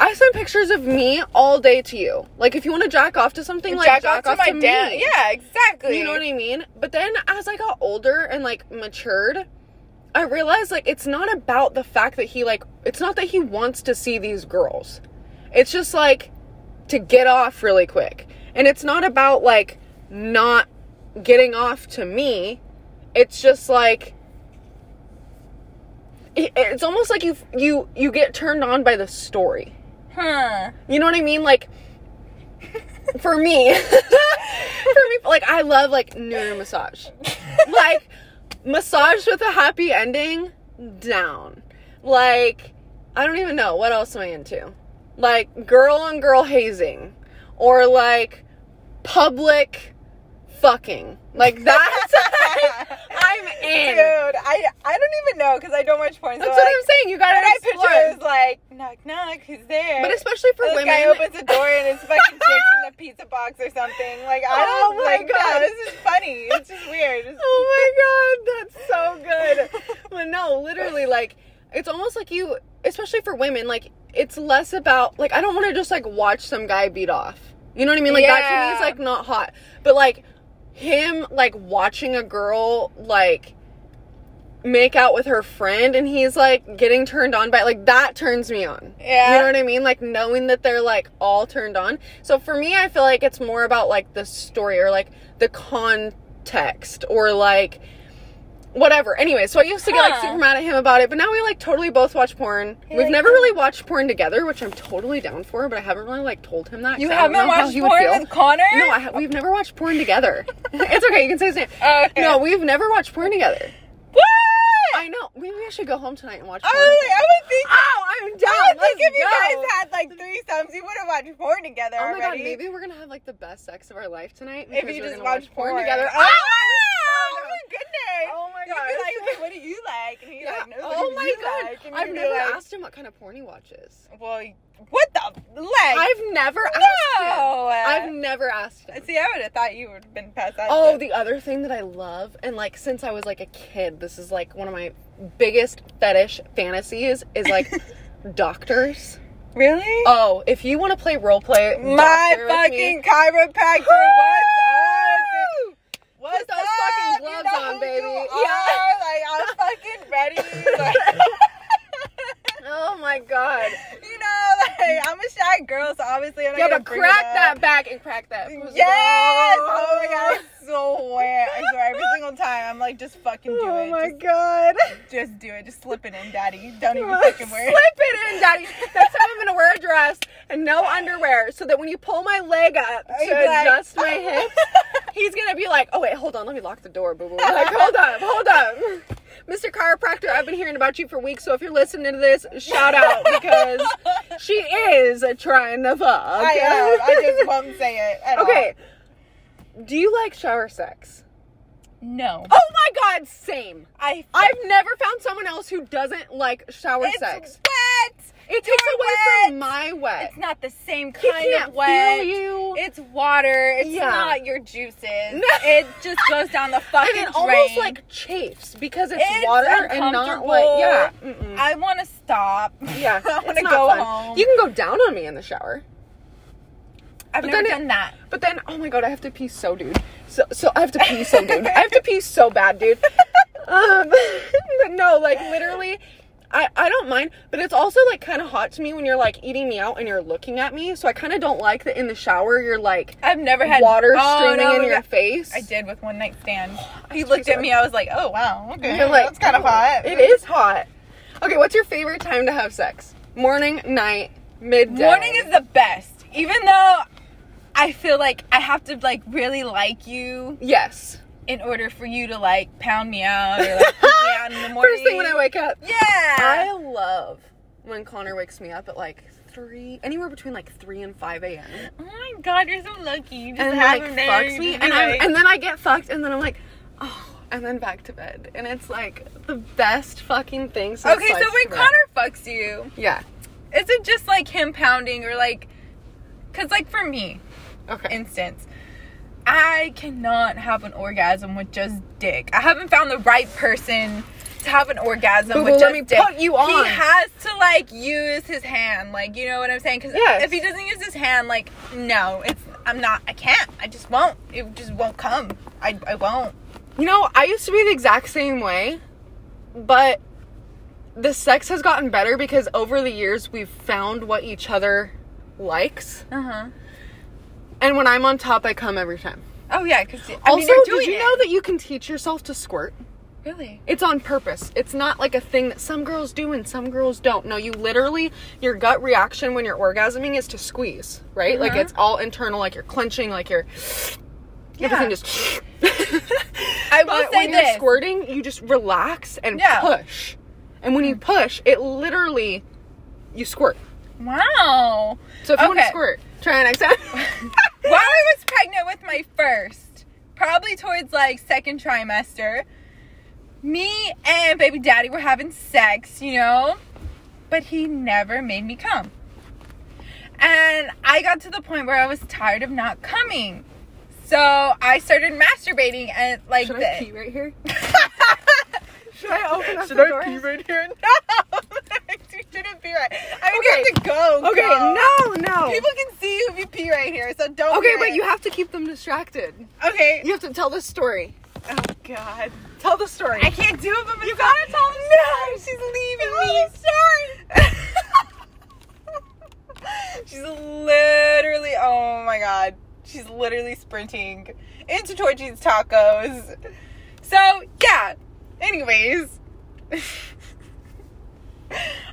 I send pictures of me all day to you. Like if you want to jack off to something, like Jack jack, off to my me. dad. Yeah, exactly. You know what I mean? But then as I got older and like matured, I realized like it's not about the fact that he like it's not that he wants to see these girls. It's just like to get off really quick. And it's not about like not getting off to me. It's just like it's almost like you you you get turned on by the story. Huh. You know what I mean? Like for me, for me, like I love like nuru massage, like massage with a happy ending. Down, like I don't even know what else am I into. Like girl on girl hazing, or like public fucking. Like that's I'm in. Dude, I, I don't even know because I don't watch porn. That's so what like, I'm saying. You gotta But I explore. picture is like knock knock, who's there? But especially for this women, guy opens the door and it's fucking chicks in the pizza box or something. Like I Oh don't Oh my like God. no, this is funny. It's just weird. It's- Oh my god, that's so good. but no, literally, like, it's almost like you, especially for women, like, it's less about, like, I don't want to just, like, watch some guy beat off. You know what I mean? Like, that to me is, like, not hot. But, like, him, like, watching a girl, like, make out with her friend and he's like getting turned on by like that turns me on. Yeah. You know what I mean? Like knowing that they're like all turned on. So for me I feel like it's more about like the story or like the context or like whatever. Anyway, so I used to get like super mad at him about it, but now we like totally both watch porn. You're We've never really watched porn together, which I'm totally down for, but I haven't really like told him that. you I don't haven't know how watched he would porn feel. with Connor? No, I ha- we've never watched porn together. it's okay, you can say his name. Okay. No, we've never watched porn together. What? I know. Maybe I should go home tonight and watch I porn. was like, I would think. oh, I'm down. I would think Let's if you go. guys had like three threesomes, you would have watched porn together Oh my god, already. maybe we're gonna have like the best sex of our life tonight. because you we're just gonna watch porn together. Oh, Oh, my goodness. Oh my You'd god. be like, okay, what do you like? And he's Yeah. like, no, oh my god. like? I've never like, asked him what kind of porn he watches. Well, what the like? I've never asked no. him. I've never asked him. See, I would have thought you would have been past that. Oh, the other thing that I love, and like since I was like a kid, this is like one of my biggest fetish fantasies is like doctors. really? Oh, if you want to play role play, My fucking me- chiropractor. What's? Put those up? fucking You gloves know on, baby. Yeah. Like I'm fucking ready. Like, Oh my god. you know, like I'm a shy girl, so obviously I'm not Yeah, gonna but crack that back and crack that. Yes! Oh my god, I so wet. I swear, every single time I'm like, just fucking do oh it. my just, god. just do it. Just slip it in, daddy. Don't even fucking wear it Slip it. in, daddy. Next time I'm gonna wear a dress and no underwear, so that when you pull my leg up to like- adjust my hips, he's gonna be like, "Oh wait, hold on, let me lock the door, boo boo." Like, hold up, hold up, Mr. Chiropractor. I've been hearing about you for weeks, so if you're listening to this, shout out because she is trying to fuck. I am. I just won't say it. At okay. Do you like shower sex? No. Oh my god, same. I. I've never found someone else who doesn't like shower it's sex. wet. It takes away wet. from my wet. It's not the same kind of wet. feel you. It's water. It's Yeah. not your juices. No. It just goes down the and fucking it drain. almost like chafes because it's, It's water and not like yeah. Mm-mm. I want to stop. yeah, I want to go fun. home. You can go down on me in the shower, I've but never then it- done that. but then oh my god, I have to pee so, dude. So so I have to pee so, dude. I have to pee so bad, dude. Um, no, like literally. I, I don't mind, but it's also like kind of hot to me when you're like eating me out and you're looking at me. So I kind of don't like that in the shower you're like I've never had water Oh, streaming no, in your face. I did with one night stand. He looked at me. I was like, "Oh wow, okay, You're like, that's kind of "Oh, hot." It is hot. Okay, what's your favorite time to have sex? Morning, night, midday. Morning is the best, even though I feel like I have to like really like you yes. In order for you to like pound me out or like me out in the morning. First thing when I wake up. yeah, I love when Connor wakes me up at like three, anywhere between like three and five a.m. oh my god, you're so lucky. You just and have like fucks me, and I like- and then I get fucked, and then I'm like, oh, and then back to bed, and it's like the best fucking thing. Since okay, so when. Connor fucks you, yeah, is it just like him pounding or like, cause like for me, okay, instance, I cannot have an orgasm with just dick. I haven't found the right person to have an orgasm Boo-boo, with let just me dick. put you on. He has to like use his hand, like you know what I'm saying? Because Yes. if he doesn't use his hand, like no, it's I'm not. I can't. I just won't. It just won't come. I I won't. You know, I used to be the exact same way, but the sex has gotten better because over the years we've found what each other likes. Uh huh. And when I'm on top, I come every time. Oh yeah, because also, did you know that you can teach yourself to squirt? really? It's on purpose. It's not like a thing that some girls do and some girls don't. No, you literally, your gut reaction when you're orgasming is to squeeze, right? Like Uh-huh. it's all internal, like you're clenching, like you're. Yeah. Everything just. I will But say when you're squirting, you just relax and Yeah. push. And when you push, it literally, you squirt. Wow. So if you want to squirt, try it next time. While I was pregnant with my first, probably towards like second trimester, me and baby daddy were having sex, you know, but he never made me come. And I got to the point where I was tired of not coming. So I started masturbating and like Should the- I pee right here? Should I open up Should the I door? pee right here? No, shouldn't pee right. I mean, Okay. you have to go. Okay, girl. no, no. People can see you if you pee right here, so don't. okay, but it. you have to keep them distracted. Okay. You have to tell the story. Oh God. Tell the story. I can't do it, but You gotta tell the story. No, she's leaving me. Sorry. she's literally. Oh my God. She's literally sprinting into Torchy's tacos. So yeah. Anyways.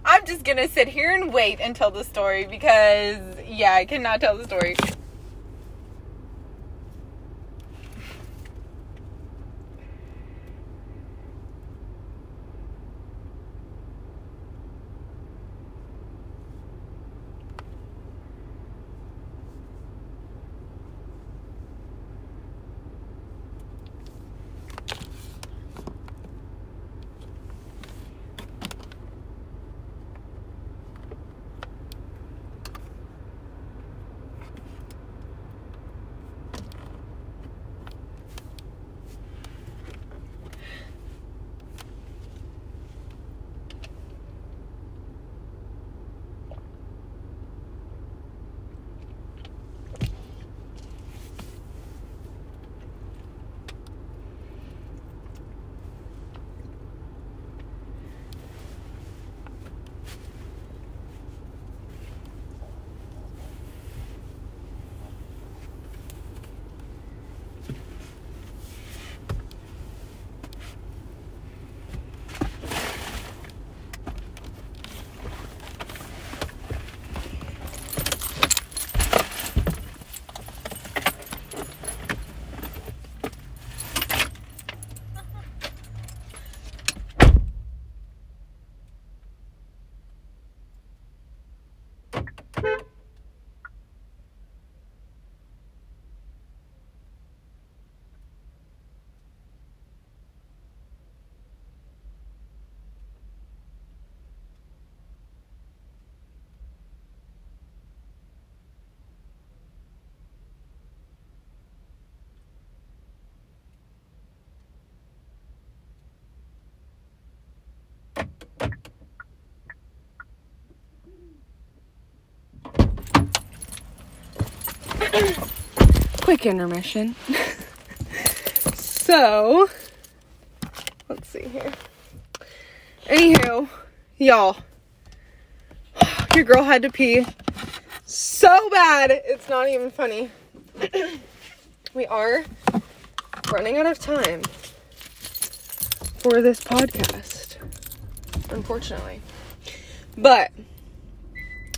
I'm just gonna sit here and wait and tell the story because yeah, I cannot tell the story. Quick intermission. so, let's see here. Anywho, y'all, your girl had to pee so bad. It's not even funny. we are running out of time for this podcast, unfortunately. But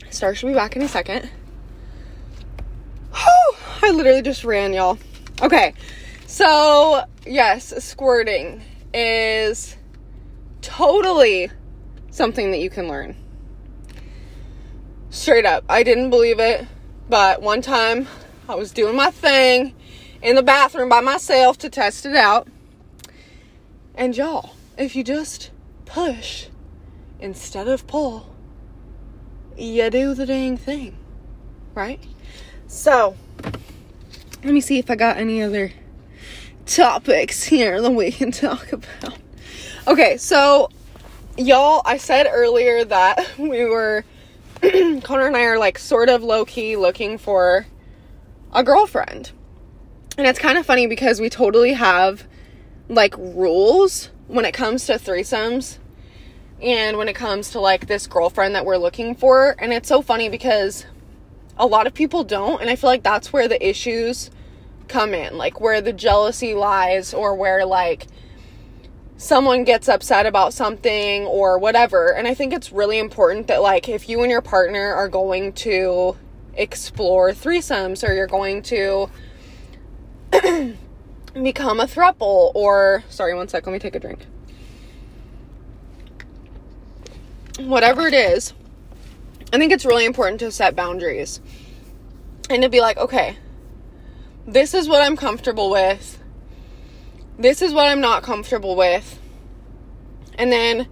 Star should be back in a second. Literally just ran, y'all. Okay, so yes, squirting is totally something that you can learn. Straight up, I didn't believe it, but one time I was doing my thing in the bathroom by myself to test it out. And y'all, if you just push instead of pull, you do the dang thing, right? So, let me see if I got any other topics here that we can talk about. Okay, so y'all, I said earlier that we were Connor and I are like sort of low key looking for a girlfriend. And it's kind of funny because we totally have like rules when it comes to threesomes and when it comes to like this girlfriend that we're looking for. And it's so funny because a lot of people don't and i feel like that's where the issues come in like where the jealousy lies or where like someone gets upset about something or whatever. And i think it's really important that like if you and your partner are going to explore threesomes or you're going to become a thruple or sorry one sec let me take a drink. Whatever it is I think it's really important to set boundaries and to be like, okay, this is what I'm comfortable with. This is what I'm not comfortable with. And then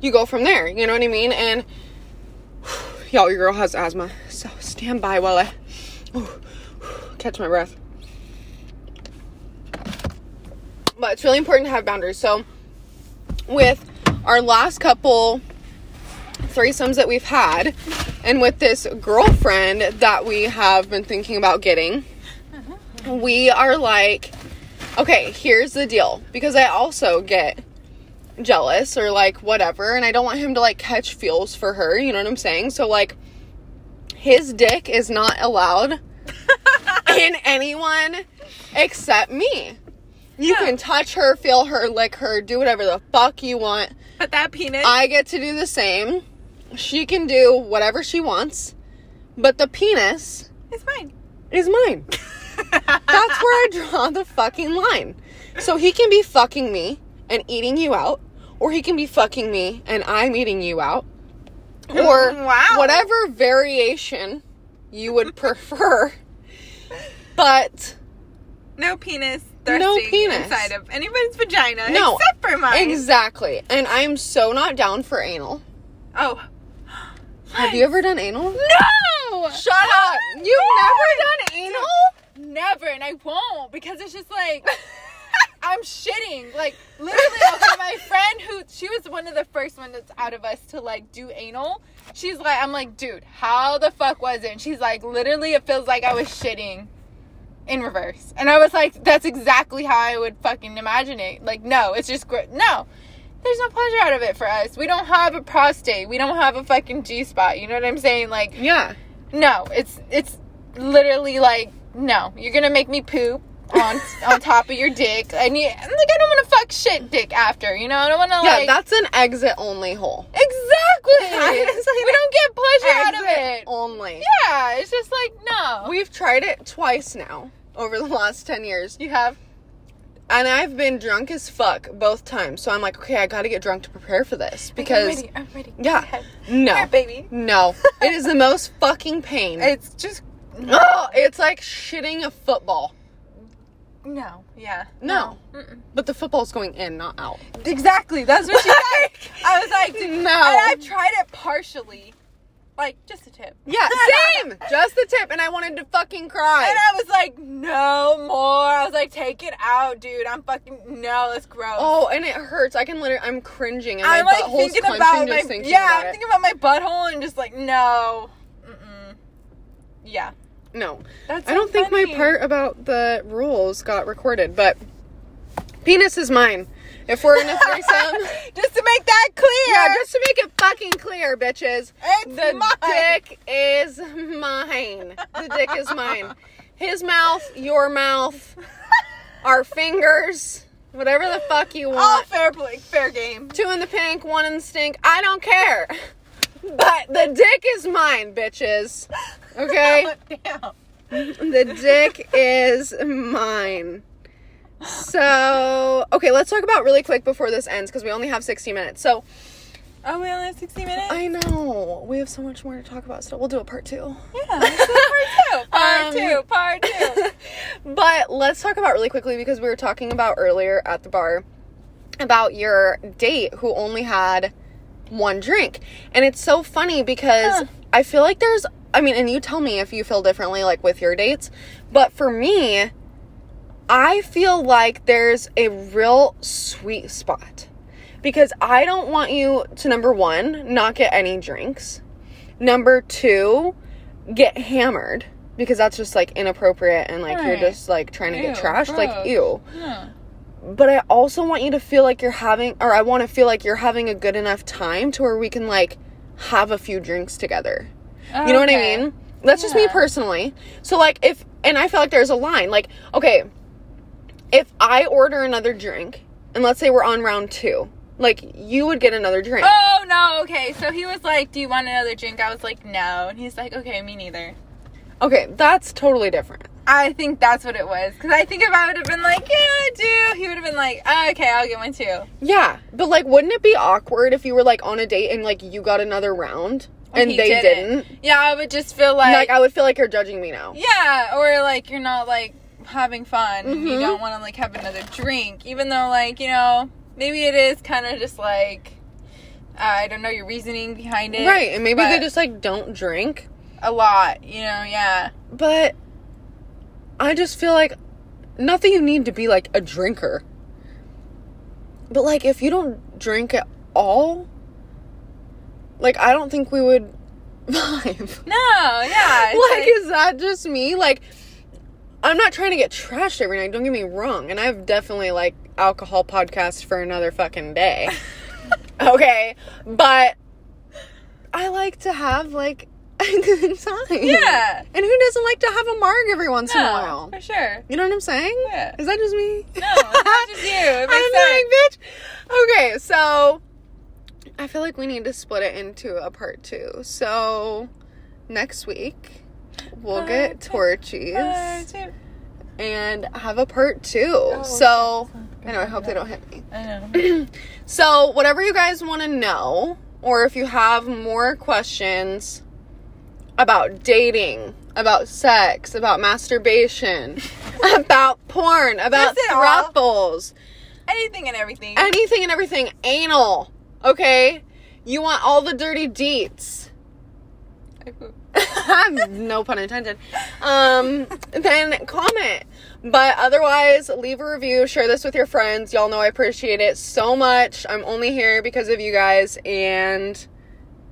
you go from there. You know what I mean? And y'all, your girl has asthma. So stand by while I catch my breath. But it's really important to have boundaries. So with our last couple threesomes that we've had and with this girlfriend that we have been thinking about getting, we are like, okay, here's the deal. Because I also get jealous or like whatever, and I don't want him to like catch feels for her, you know what I'm saying? So, like, his dick is not allowed in anyone except me. You Yeah. can touch her, feel her, lick her, do whatever the fuck you want. But that penis. I get to do the same. She can do whatever she wants, but the penis is mine. is mine. That's where I draw the fucking line. So he can be fucking me and eating you out, or he can be fucking me and I'm eating you out, or Wow. whatever variation you would prefer. But No penis No penis. inside of anybody's vagina No, except for mine. exactly. And I'm so not down for anal. oh. Have you ever done anal? No! Shut up! You've never done anal? Never, and I won't because it's just like I'm shitting. Like literally, okay, my friend who she was one of the first ones that's out of us to like do anal. She's like, I'm like, dude, how the fuck was it? And she's like, literally, it feels like I was shitting in reverse. And I was like, that's exactly how I would fucking imagine it. Like, no, it's just gr- no. There's no pleasure out of it for us. We don't have a prostate. We don't have a fucking G spot. You know what I'm saying? Like, Yeah. no, it's it's literally like no. You're gonna make me poop on on top of your dick, and you and, like I don't want to fuck shit dick after. You know, I don't want to Yeah, like that's an exit only hole. exactly. Like we don't get pleasure out of it. only. Yeah, it's just like no. We've tried it twice now over the last 10 years. you have And I've been drunk as fuck both times. So I'm like, okay, I gotta get drunk to prepare for this. I'm Because, ready. I'm ready. Yeah, no. Here, baby. No. It is the most fucking pain. It's just oh, it's like shitting a football. no. Yeah. No. Mm-mm. But the football's going in, not out. Exactly. That's what she said. I was like, No. And I've tried it partially, like just a tip. Yeah, same. Just the tip, and I wanted to fucking cry. And I was like, no more. I was like, take it out, dude. I'm fucking no. That's gross. Oh, and it hurts. I can literally. I'm cringing, and I'm my like thinking about my thinking yeah. about I'm it. thinking about my butthole and just like no. Mm-mm. Yeah. No. That's I don't so think my part about the rules got recorded, but penis is mine. If we're in a threesome. Just to make that clear. Yeah, just to make it fucking clear, bitches. It's the mine. dick is mine. The dick is mine. His mouth, your mouth, our fingers, whatever the fuck you all want. fair play, fair game. Two in the pink, one in the stink. I don't care. But the dick is mine, bitches. Okay? Damn. The dick is mine. So, okay, let's talk about really quick before this ends because we only have 60 minutes. So, Oh, we only have 60 minutes? I know we have so much more to talk about. So, we'll do a part two. yeah, let's do part two. Part Um, two. Part two. but let's talk about really quickly because we were talking about earlier at the bar about your date who only had one drink. And it's so funny because Huh. I feel like there's I mean, and you tell me if you feel differently like with your dates, but for me, I feel like there's a real sweet spot. Because I don't want you to number 1, not get any drinks. Number 2, get hammered because that's just like inappropriate and like you're just like trying to get Ew, trashed like ew Yeah. but I also want you to feel like you're having, or I want to feel like you're having a good enough time to where we can like have a few drinks together. You know what I mean? That's just me personally. So like if, and I feel like there's a line. Like, okay, if I order another drink, and let's say we're on round two, like you would get another drink. Oh, no. Okay. So he was like, Do you want another drink? I was like, No. And he's like, Okay, me neither. Okay, that's totally different. I think that's what it was. Because I think if I would have been like, Yeah, I do, he would have been like, oh, Okay, I'll get one too. Yeah, but like, wouldn't it be awkward if you were like on a date and like you got another round and He they didn't? Yeah, I would just feel like. Like, I would feel like you're judging me now. Yeah, or like you're not like having fun. and You mm-hmm. don't want to like have another drink, even though like you know maybe it is kind of just like I don't know your reasoning behind it. Right, and maybe they just like don't drink. a lot. You know, yeah. But I just feel like not that you need to be like a drinker. But like if you don't drink at all, like I don't think we would vibe. No, yeah. it's like, is that just me? Like I'm not trying to get trashed every night, don't get me wrong. And I've definitely like alcohol podcast for another fucking day. okay. But I like to have like a good time. Yeah. And who doesn't like to have a marg every once in a while? for sure. You know what I'm saying? Yeah. Is that just me? No, it's not just you. It makes I'm like, bitch. Okay, so I feel like we need to split it into a part two. So next week we'll uh, get Part two. Torchy's and have a part two. Oh, so. I know I hope they don't hit me. I know. So whatever you guys want to know, or if you have more questions about dating, about sex, about masturbation, about porn, about Just it all. thruples, Anything and everything. anything and everything anal, okay? You want all the dirty deets. no pun intended. Um, then comment. But otherwise, leave a review, share this with your friends. Y'all know I appreciate it so much. I'm only here because of you guys, and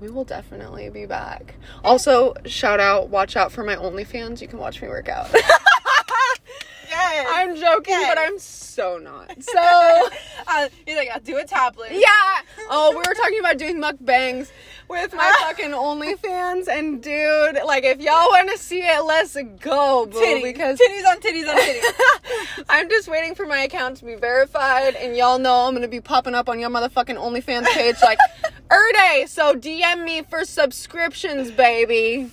we will definitely be back. Also, shout out, watch out for my OnlyFans. You can watch me work out. yes. I'm joking, Yes. but I'm so not. So. uh, he's like, I'll do a topless. Yeah. Oh, we were talking about doing mukbangs with my fucking OnlyFans, and dude, like, if y'all want to see it, let's go, boo. Titties. Because titties on titties on titties. I'm just waiting for my account to be verified, and y'all know I'm gonna be popping up on your motherfucking OnlyFans page like Erde. So DM me for subscriptions, baby.